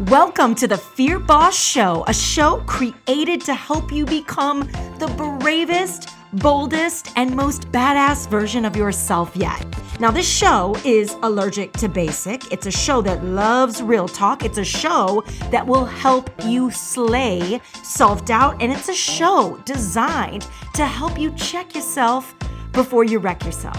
Welcome to the Fear Boss Show, a show created to help you become the bravest, boldest, and most badass version of yourself yet. Now, this show is allergic to basic. It's a show that loves real talk. It's a show that will help you slay self doubt. And it's a show designed to help you check yourself before you wreck yourself.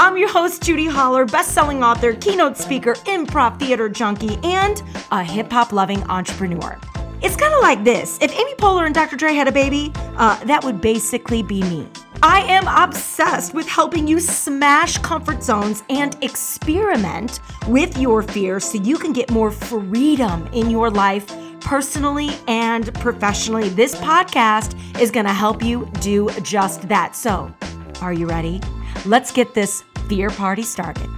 I'm your host, Judi Holler, best-selling author, keynote speaker, improv theater junkie, and a hip-hop loving entrepreneur. It's kind of like this. If Amy Poehler and Dr. Dre had a baby, uh, that would basically be me. I am obsessed with helping you smash comfort zones and experiment with your fears so you can get more freedom in your life personally and professionally. This podcast is going to help you do just that. So, are you ready? Let's get this fear party started.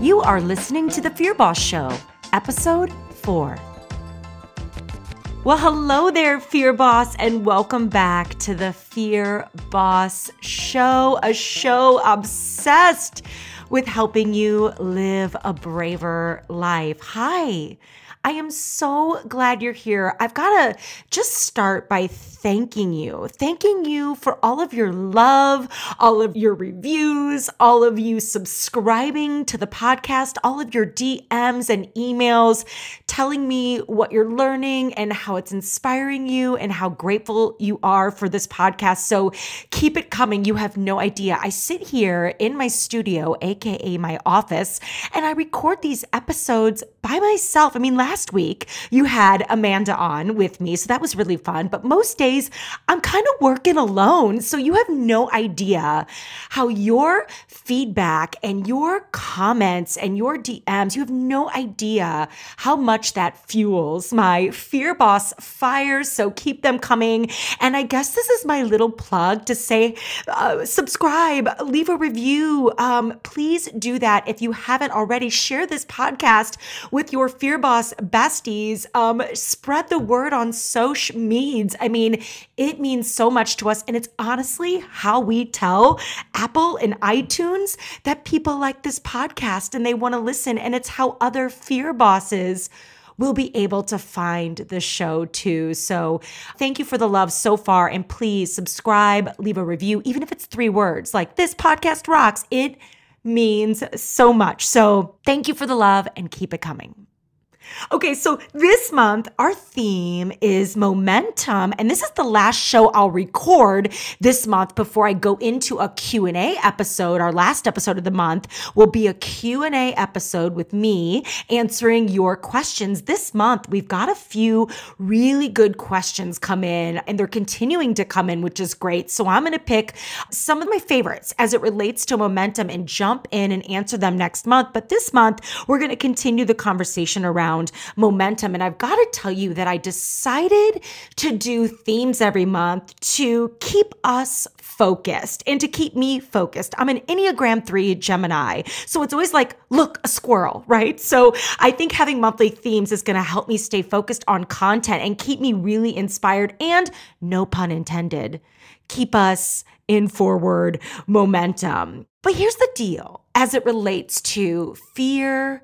You are listening to The Fear Boss Show, episode four. Well, hello there, Fear Boss, and welcome back to the Fear Boss Show, a show obsessed with helping you live a braver life. Hi. I am so glad you're here. I've got to just start by thanking you. Thanking you for all of your love, all of your reviews, all of you subscribing to the podcast, all of your DMs and emails telling me what you're learning and how it's inspiring you and how grateful you are for this podcast. So keep it coming. You have no idea. I sit here in my studio, AKA my office, and I record these episodes by myself. I mean, last week you had Amanda on with me, so that was really fun. But most days I'm kind of working alone. So you have no idea how your feedback and your comments and your DMs, you have no idea how much that fuels my Fear Boss fires. So keep them coming. And I guess this is my little plug to say uh, subscribe, leave a review. Um, please do that if you haven't already. Share this podcast with your Fear Boss besties, um, spread the word on social medias. I mean, it means so much to us. And it's honestly how we tell Apple and iTunes that people like this podcast and they want to listen. And it's how other fear bosses will be able to find the show too. So thank you for the love so far. And please subscribe, leave a review, even if it's three words like this podcast rocks. It means so much. So thank you for the love and keep it coming. Okay, so this month our theme is momentum and this is the last show I'll record this month before I go into a Q&A episode. Our last episode of the month will be a Q&A episode with me answering your questions. This month we've got a few really good questions come in and they're continuing to come in, which is great. So I'm going to pick some of my favorites as it relates to momentum and jump in and answer them next month. But this month we're going to continue the conversation around around momentum. And I've got to tell you that I decided to do themes every month to keep us focused and to keep me focused. I'm an Enneagram 3 Gemini. So it's always like, look, a squirrel, right? So I think having monthly themes is going to help me stay focused on content and keep me really inspired and, no pun intended, keep us in forward momentum. But here's the deal as it relates to fear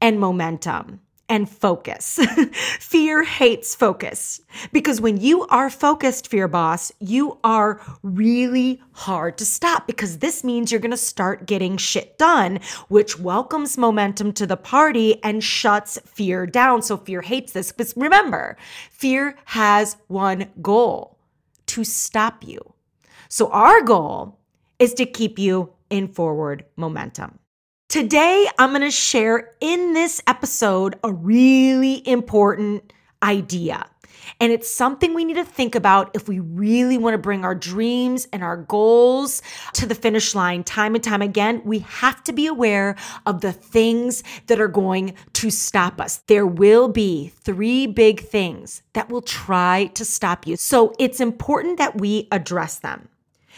and momentum and focus. fear hates focus because when you are focused, fear boss, you are really hard to stop because this means you're going to start getting shit done, which welcomes momentum to the party and shuts fear down. So fear hates this. But remember, fear has one goal to stop you. So our goal is to keep you in forward momentum. Today, I'm going to share in this episode a really important idea. And it's something we need to think about if we really want to bring our dreams and our goals to the finish line time and time again. We have to be aware of the things that are going to stop us. There will be three big things that will try to stop you. So it's important that we address them.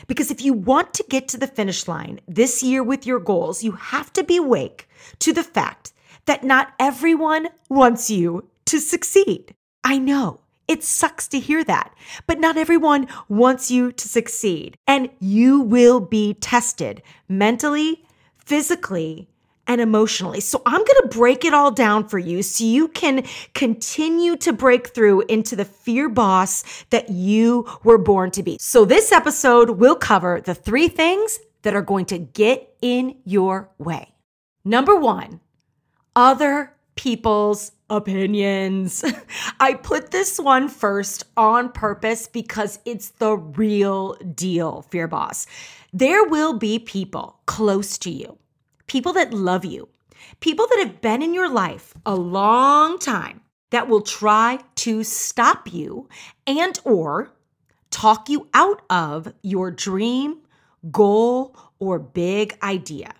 Because if you want to get to the finish line this year with your goals, you have to be awake to the fact that not everyone wants you to succeed. I know it sucks to hear that, but not everyone wants you to succeed. And you will be tested mentally, physically, and emotionally. So I'm going to break it all down for you so you can continue to break through into the fear boss that you were born to be. So this episode will cover the three things that are going to get in your way. Number one, other people's opinions. I put this one first on purpose because it's the real deal, Fear Boss. There will be people close to you people that love you, people that have been in your life a long time that will try to stop you and or talk you out of your dream, goal, or big idea.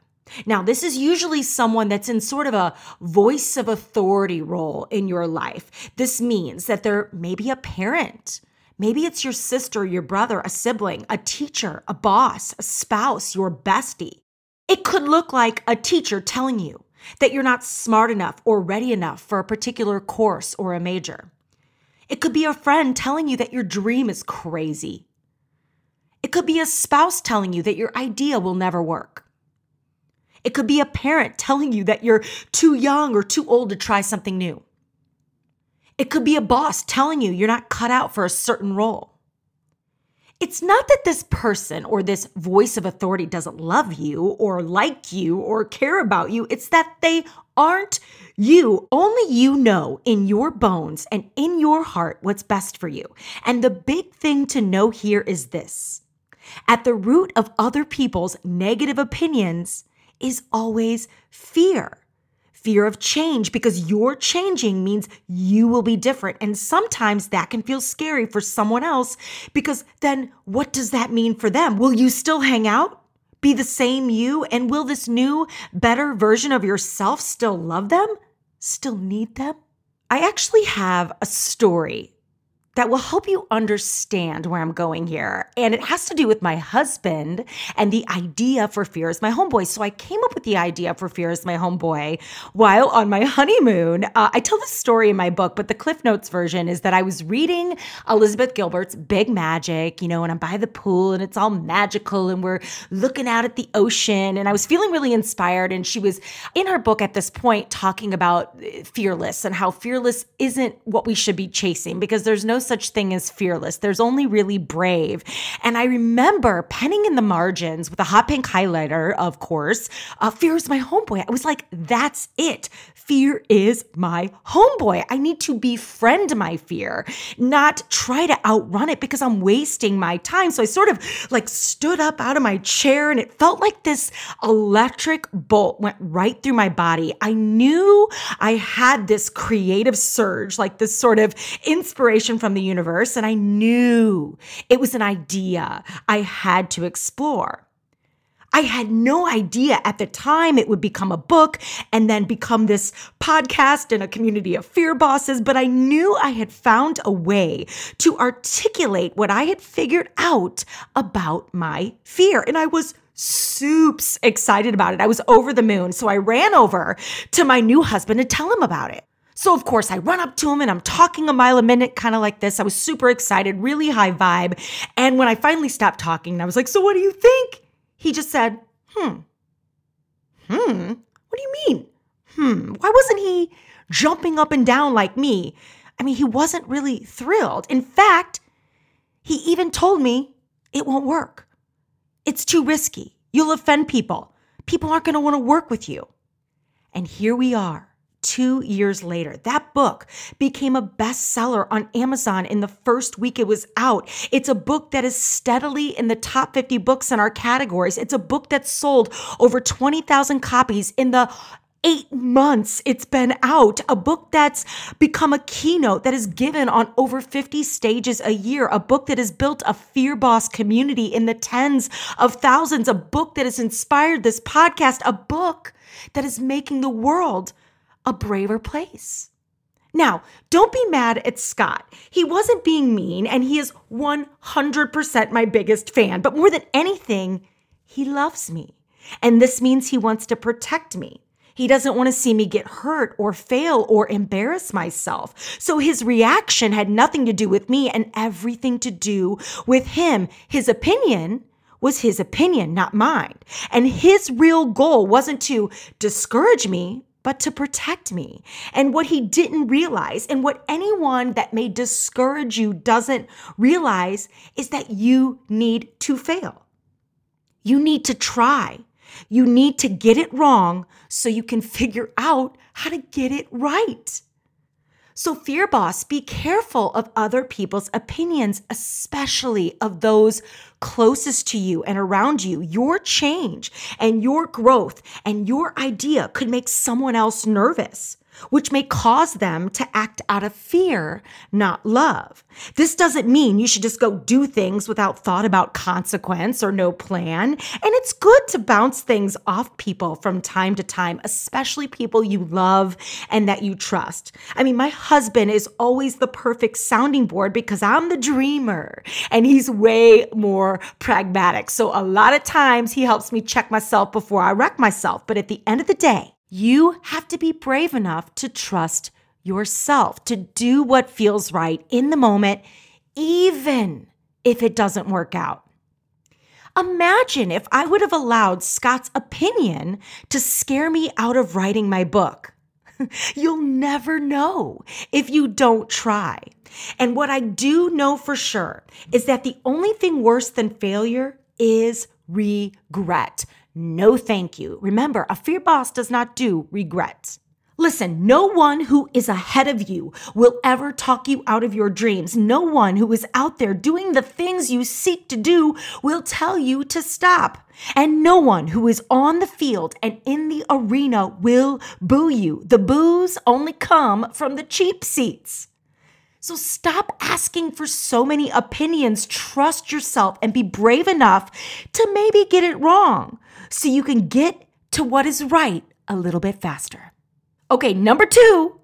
Now, this is usually someone that's in sort of a voice of authority role in your life. This means that they're maybe a parent, maybe it's your sister, your brother, a sibling, a teacher, a boss, a spouse, your bestie. It could look like a teacher telling you that you're not smart enough or ready enough for a particular course or a major. It could be a friend telling you that your dream is crazy. It could be a spouse telling you that your idea will never work. It could be a parent telling you that you're too young or too old to try something new. It could be a boss telling you you're not cut out for a certain role. It's not that this person or this voice of authority doesn't love you or like you or care about you. It's that they aren't you. Only you know in your bones and in your heart what's best for you. And the big thing to know here is this at the root of other people's negative opinions is always fear fear of change because you're changing means you will be different. And sometimes that can feel scary for someone else because then what does that mean for them? Will you still hang out? Be the same you? And will this new, better version of yourself still love them? Still need them? I actually have a story that will help you understand where I'm going here. And it has to do with my husband and the idea for Fear is My Homeboy. So I came up with the idea for Fear is My Homeboy while on my honeymoon. Uh, I tell this story in my book, but the Cliff Notes version is that I was reading Elizabeth Gilbert's Big Magic, you know, and I'm by the pool and it's all magical and we're looking out at the ocean. And I was feeling really inspired. And she was in her book at this point talking about fearless and how fearless isn't what we should be chasing because there's no such thing as fearless. There's only really brave. And I remember penning in the margins with a hot pink highlighter, of course, uh, fear is my homeboy. I was like, that's it. Fear is my homeboy. I need to befriend my fear, not try to outrun it because I'm wasting my time. So I sort of like stood up out of my chair and it felt like this electric bolt went right through my body. I knew I had this creative surge, like this sort of inspiration from the universe, and I knew it was an idea I had to explore. I had no idea at the time it would become a book and then become this podcast and a community of fear bosses, but I knew I had found a way to articulate what I had figured out about my fear. And I was soups excited about it. I was over the moon. So I ran over to my new husband to tell him about it. So, of course, I run up to him and I'm talking a mile a minute, kind of like this. I was super excited, really high vibe. And when I finally stopped talking, I was like, So, what do you think? He just said, Hmm. Hmm. What do you mean? Hmm. Why wasn't he jumping up and down like me? I mean, he wasn't really thrilled. In fact, he even told me it won't work. It's too risky. You'll offend people. People aren't going to want to work with you. And here we are two years later. That book became a bestseller on Amazon in the first week it was out. It's a book that is steadily in the top 50 books in our categories. It's a book that sold over 20,000 copies in the eight months it's been out. A book that's become a keynote that is given on over 50 stages a year. A book that has built a Fear Boss community in the tens of thousands. A book that has inspired this podcast. A book that is making the world a braver place. Now, don't be mad at Scott. He wasn't being mean, and he is 100% my biggest fan. But more than anything, he loves me. And this means he wants to protect me. He doesn't want to see me get hurt or fail or embarrass myself. So his reaction had nothing to do with me and everything to do with him. His opinion was his opinion, not mine. And his real goal wasn't to discourage me, but to protect me. And what he didn't realize, and what anyone that may discourage you doesn't realize, is that you need to fail. You need to try. You need to get it wrong so you can figure out how to get it right. So, Fear Boss, be careful of other people's opinions, especially of those closest to you and around you. Your change and your growth and your idea could make someone else nervous which may cause them to act out of fear, not love. This doesn't mean you should just go do things without thought about consequence or no plan. And it's good to bounce things off people from time to time, especially people you love and that you trust. I mean, my husband is always the perfect sounding board because I'm the dreamer and he's way more pragmatic. So a lot of times he helps me check myself before I wreck myself. But at the end of the day, you have to be brave enough to trust yourself, to do what feels right in the moment, even if it doesn't work out. Imagine if I would have allowed Scott's opinion to scare me out of writing my book. You'll never know if you don't try. And what I do know for sure is that the only thing worse than failure is regret. No, thank you. Remember, a fear boss does not do regrets. Listen, no one who is ahead of you will ever talk you out of your dreams. No one who is out there doing the things you seek to do will tell you to stop. And no one who is on the field and in the arena will boo you. The boos only come from the cheap seats. So stop asking for so many opinions. Trust yourself and be brave enough to maybe get it wrong so you can get to what is right a little bit faster. Okay, number two,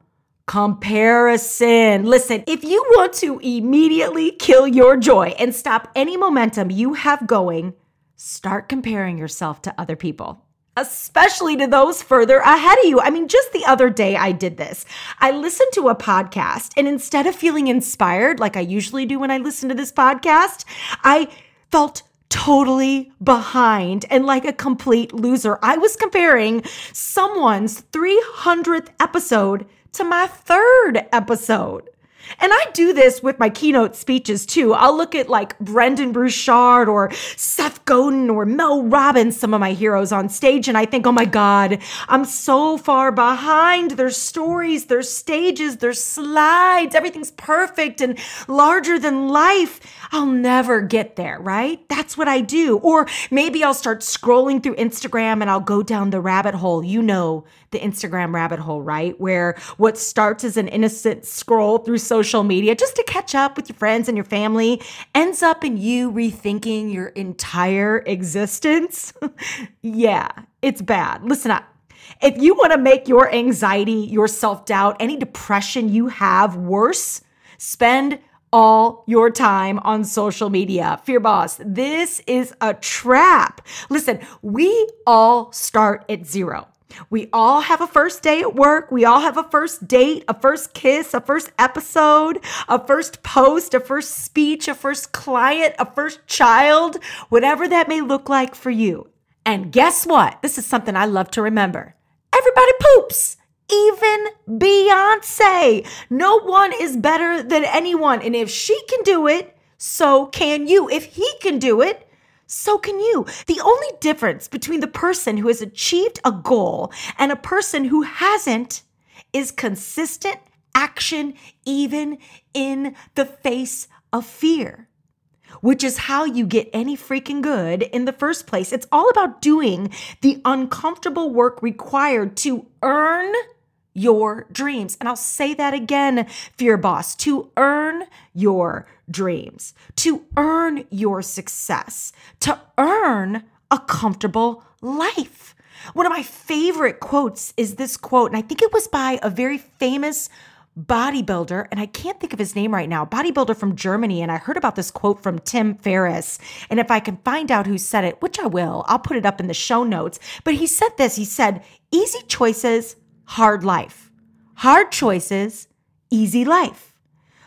comparison. Listen, if you want to immediately kill your joy and stop any momentum you have going, start comparing yourself to other people especially to those further ahead of you. I mean, just the other day I did this. I listened to a podcast, and instead of feeling inspired like I usually do when I listen to this podcast, I felt totally behind and like a complete loser. I was comparing someone's 300th episode to my third episode. And I do this with my keynote speeches too. I'll look at like Brendon Burchard or Seth Godin or Mel Robbins, some of my heroes on stage, and I think, oh my God, I'm so far behind. Their stories, their stages, their slides, everything's perfect and larger than life. I'll never get there, right? That's what I do. Or maybe I'll start scrolling through Instagram and I'll go down the rabbit hole. You know, the Instagram rabbit hole, right? Where what starts as an innocent scroll through social media just to catch up with your friends and your family ends up in you rethinking your entire existence. yeah, it's bad. Listen up. If you want to make your anxiety, your self doubt, any depression you have worse, spend all your time on social media. Fear Boss, this is a trap. Listen, we all start at zero. We all have a first day at work. We all have a first date, a first kiss, a first episode, a first post, a first speech, a first client, a first child, whatever that may look like for you. And guess what? This is something I love to remember. Everybody poops, even Beyonce. No one is better than anyone. And if she can do it, so can you. If he can do it, so can you. The only difference between the person who has achieved a goal and a person who hasn't is consistent action, even in the face of fear, which is how you get any freaking good in the first place. It's all about doing the uncomfortable work required to earn your dreams. And I'll say that again, Fear Boss, to earn your dreams, to earn your success, to earn a comfortable life. One of my favorite quotes is this quote, and I think it was by a very famous bodybuilder, and I can't think of his name right now, bodybuilder from Germany. And I heard about this quote from Tim Ferriss. And if I can find out who said it, which I will, I'll put it up in the show notes. But he said this he said, Easy choices hard life. Hard choices, easy life.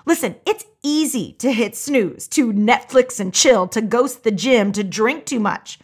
Listen, it's easy to hit snooze, to Netflix and chill, to ghost the gym, to drink too much.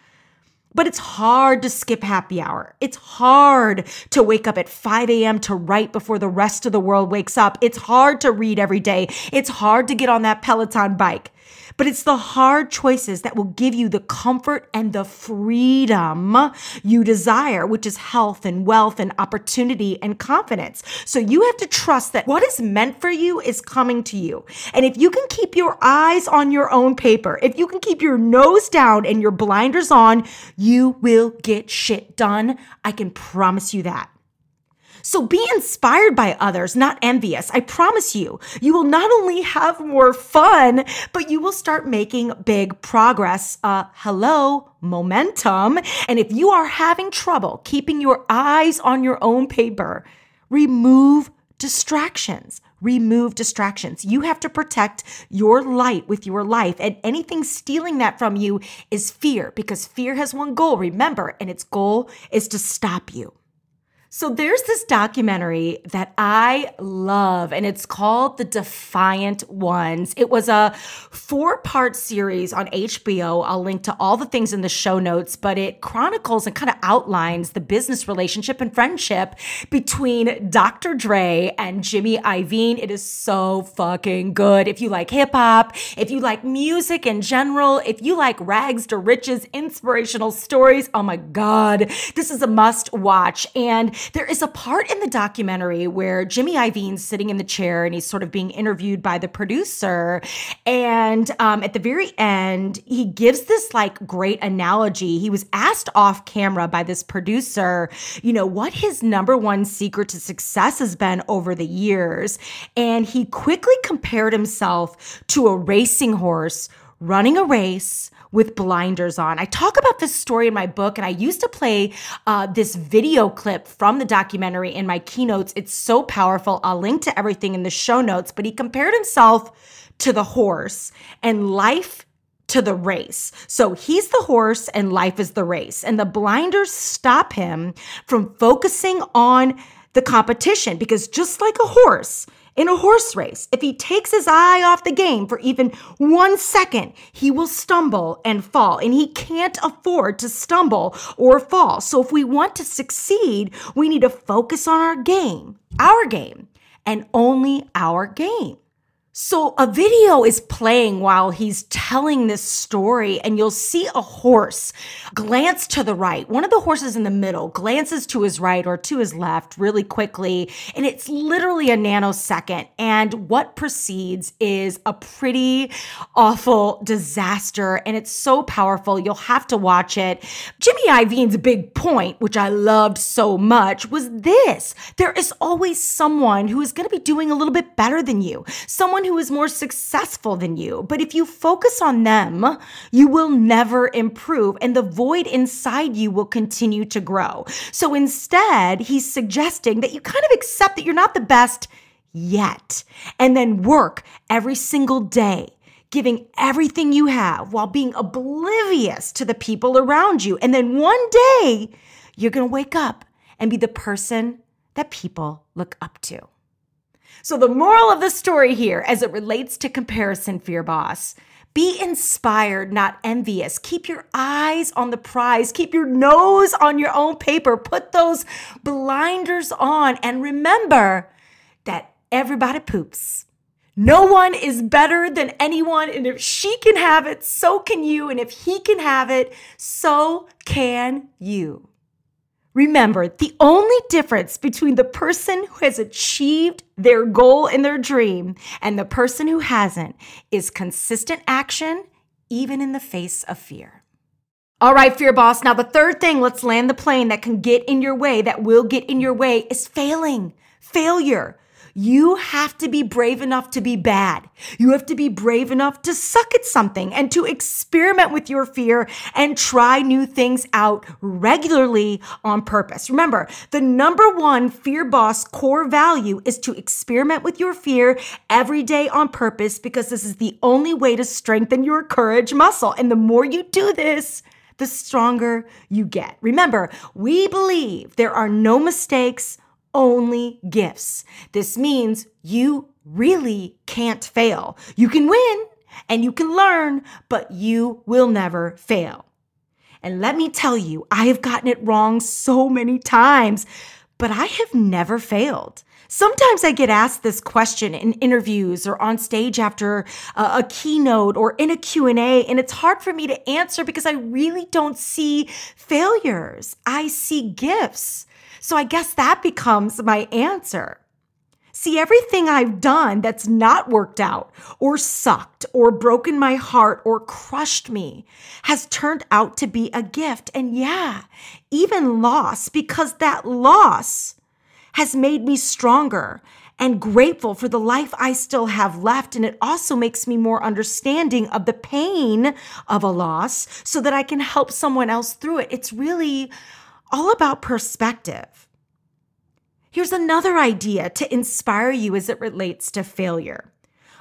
But it's hard to skip happy hour. It's hard to wake up at 5 a.m. to write before the rest of the world wakes up. It's hard to read every day. It's hard to get on that Peloton bike. But it's the hard choices that will give you the comfort and the freedom you desire, which is health and wealth and opportunity and confidence. So you have to trust that what is meant for you is coming to you. And if you can keep your eyes on your own paper, if you can keep your nose down and your blinders on, you will get shit done. I can promise you that. So be inspired by others, not envious. I promise you, you will not only have more fun, but you will start making big progress. Uh, hello, momentum. And if you are having trouble keeping your eyes on your own paper, remove distractions. Remove distractions. You have to protect your light with your life, and anything stealing that from you is fear because fear has one goal, remember, and its goal is to stop you. So there's this documentary that I love, and it's called The Defiant Ones. It was a four part series on HBO. I'll link to all the things in the show notes, but it chronicles and kind of outlines the business relationship and friendship between Dr. Dre and Jimmy Iovine. It is so fucking good. If you like hip hop, if you like music in general, if you like rags to riches, inspirational stories, oh my God, this is a must watch. And there is a part in the documentary where Jimmy Iovine's sitting in the chair and he's sort of being interviewed by the producer. And um, at the very end, he gives this like great analogy. He was asked off camera by this producer, you know, what his number one secret to success has been over the years. And he quickly compared himself to a racing horse running a race with blinders on. I talk about this story in my book, and I used to play uh, this video clip from the documentary in my keynotes. It's so powerful. I'll link to everything in the show notes, but he compared himself to the horse and life to the race. So he's the horse and life is the race. And the blinders stop him from focusing on the competition because just like a horse, in a horse race, if he takes his eye off the game for even one second, he will stumble and fall. And he can't afford to stumble or fall. So if we want to succeed, we need to focus on our game, our game, and only our game. So a video is playing while he's telling this story, and you'll see a horse glance to the right. One of the horses in the middle glances to his right or to his left really quickly, and it's literally a nanosecond. And what precedes is a pretty awful disaster, and it's so powerful. You'll have to watch it. Jimmy Iovine's big point, which I loved so much, was this there is always someone who is going to be doing a little bit better than you, someone who is more successful than you. But if you focus on them, you will never improve and the void inside you will continue to grow. So instead, he's suggesting that you kind of accept that you're not the best yet and then work every single day giving everything you have while being oblivious to the people around you. And then one day, you're going to wake up and be the person that people look up to. So, the moral of the story here, as it relates to comparison fear boss, be inspired, not envious. Keep your eyes on the prize. Keep your nose on your own paper. Put those blinders on. And remember that everybody poops. No one is better than anyone. And if she can have it, so can you. And if he can have it, so can you. Remember, the only difference between the person who has achieved their goal and their dream and the person who hasn't is consistent action, even in the face of fear. All right, fear boss. Now, the third thing, let's land the plane that can get in your way, that will get in your way, is failing. Failure. You have to be brave enough to be bad. You have to be brave enough to suck at something and to experiment with your fear and try new things out regularly on purpose. Remember, the number one fear boss core value is to experiment with your fear every day on purpose because this is the only way to strengthen your courage muscle. And the more you do this, the stronger you get. Remember, we believe there are no mistakes only gifts. This means you really can't fail. You can win and you can learn, but you will never fail. And let me tell you, I have gotten it wrong so many times, but I have never failed. Sometimes I get asked this question in interviews or on stage after a, a, keynote or in a Q&A and it's hard for me to answer because I really don't see failures. I see gifts. So I guess that becomes my answer. See, everything I've done that's not worked out or sucked or broken my heart or crushed me has turned out to be a gift. And yeah, even loss, because that loss has made me stronger and grateful for the life I still have left. And it also makes me more understanding of the pain of a loss so that I can help someone else through it. It's really all about perspective. Here's another idea to inspire you as it relates to failure.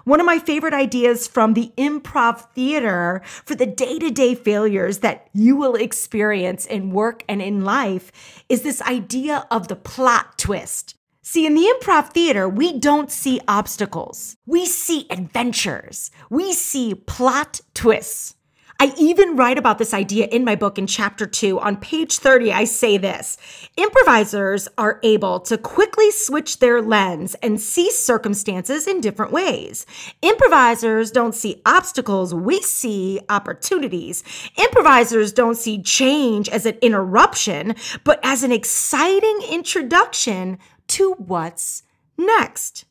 One of my favorite ideas from the improv theater for the day to day failures that you will experience in work and in life is this idea of the plot twist. See, in the improv theater, we don't see obstacles. We see adventures. We see plot twists. I even write about this idea in my book in chapter two. On page 30, I say this improvisers are able to quickly switch their lens and see circumstances in different ways. Improvisers don't see obstacles, we see opportunities. Improvisers don't see change as an interruption, but as an exciting introduction to what's next.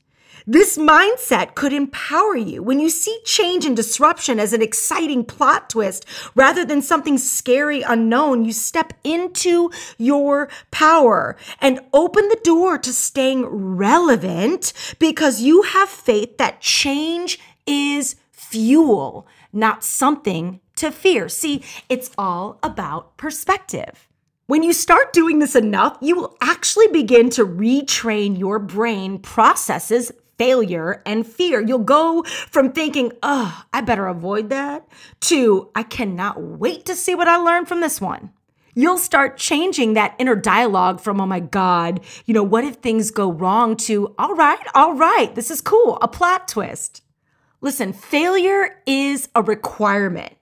This mindset could empower you when you see change and disruption as an exciting plot twist rather than something scary, unknown. You step into your power and open the door to staying relevant because you have faith that change is fuel, not something to fear. See, it's all about perspective. When you start doing this enough, you will actually begin to retrain your brain processes failure and fear. You'll go from thinking, oh, I better avoid that, to I cannot wait to see what I learned from this one. You'll start changing that inner dialogue from, oh my God, you know, what if things go wrong to, all right, all right, this is cool, a plot twist. Listen, failure is a requirement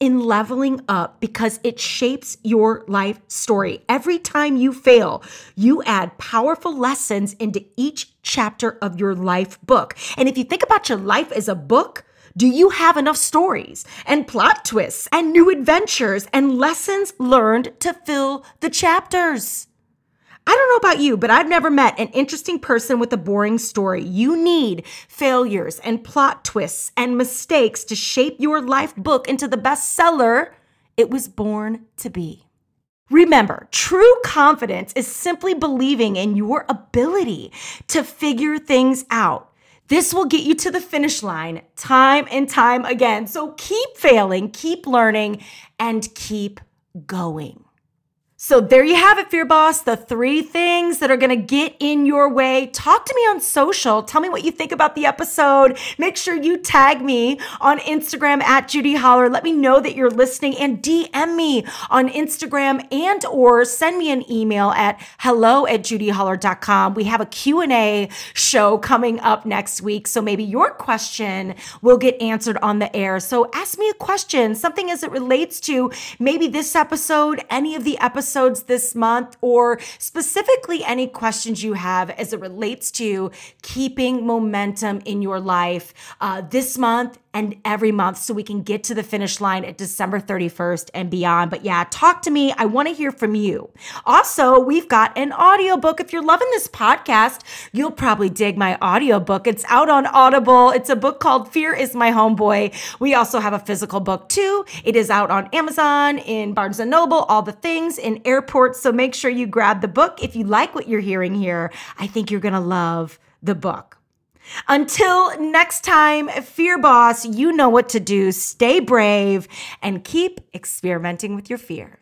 in leveling up because it shapes your life story. Every time you fail, you add powerful lessons into each chapter of your life book. And if you think about your life as a book, do you have enough stories and plot twists and new adventures and lessons learned to fill the chapters? I don't know about you, but I've never met an interesting person with a boring story. You need failures and plot twists and mistakes to shape your life book into the bestseller it was born to be. Remember, true confidence is simply believing in your ability to figure things out. This will get you to the finish line time and time again. So keep failing, keep learning, and keep going. So there you have it, Fear Boss. The three things that are going to get in your way. Talk to me on social. Tell me what you think about the episode. Make sure you tag me on Instagram at Judi Holler. Let me know that you're listening and DM me on Instagram and or send me an email at hello at judiholler.com. We have a Q&A show coming up next week. So maybe your question will get answered on the air. So ask me a question, something as it relates to maybe this episode, any of the episodes episodes this month, or specifically any questions you have as it relates to keeping momentum in your life uh, this month and every month so we can get to the finish line at December 31st and beyond. But yeah, talk to me. I want to hear from you. Also, we've got an audiobook. If you're loving this podcast, you'll probably dig my audiobook. It's out on Audible. It's a book called Fear is My Homeboy. We also have a physical book too. It is out on Amazon, in Barnes and Noble, all the things, in airports. So make sure you grab the book. If you like what you're hearing here, I think you're going to love the book. Until next time, Fear Boss, you know what to do. Stay brave and keep experimenting with your fear.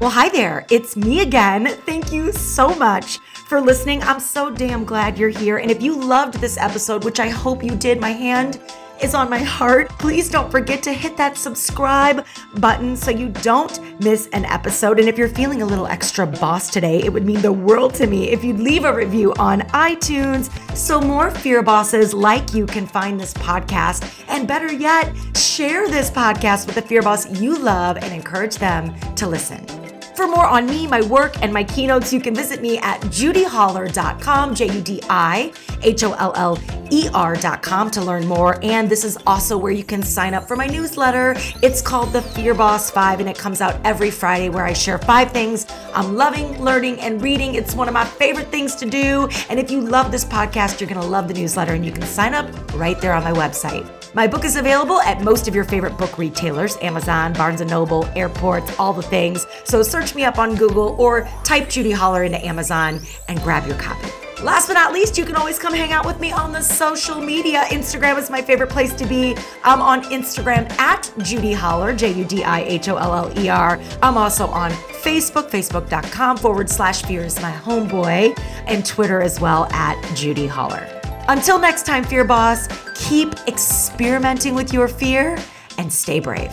Well, hi there. It's me again. Thank you so much for listening. I'm so damn glad you're here. And if you loved this episode, which I hope you did, my hand is on my heart. Please don't forget to hit that subscribe button so you don't miss an episode. And if you're feeling a little extra boss today, it would mean the world to me if you'd leave a review on iTunes so more fear bosses like you can find this podcast. And better yet, share this podcast with a fear boss you love and encourage them to listen. For more on me, my work, and my keynotes, you can visit me at judiholler.com, J U D I H O L L E R.com to learn more. And this is also where you can sign up for my newsletter. It's called The Fear Boss 5, and it comes out every Friday where I share five things I'm loving, learning, and reading. It's one of my favorite things to do. And if you love this podcast, you're going to love the newsletter, and you can sign up right there on my website. My book is available at most of your favorite book retailers Amazon, Barnes & Noble, airports, all the things. So search me up on Google or type Judi Holler into Amazon and grab your copy. Last but not least, you can always come hang out with me on the social media. Instagram is my favorite place to be. I'm on Instagram at Judi Holler, J U D I H O L L E R. I'm also on Facebook, facebook.com forward slash fear is my homeboy, and Twitter as well at Judi Holler. Until next time, Fear Boss, keep experimenting with your fear and stay brave.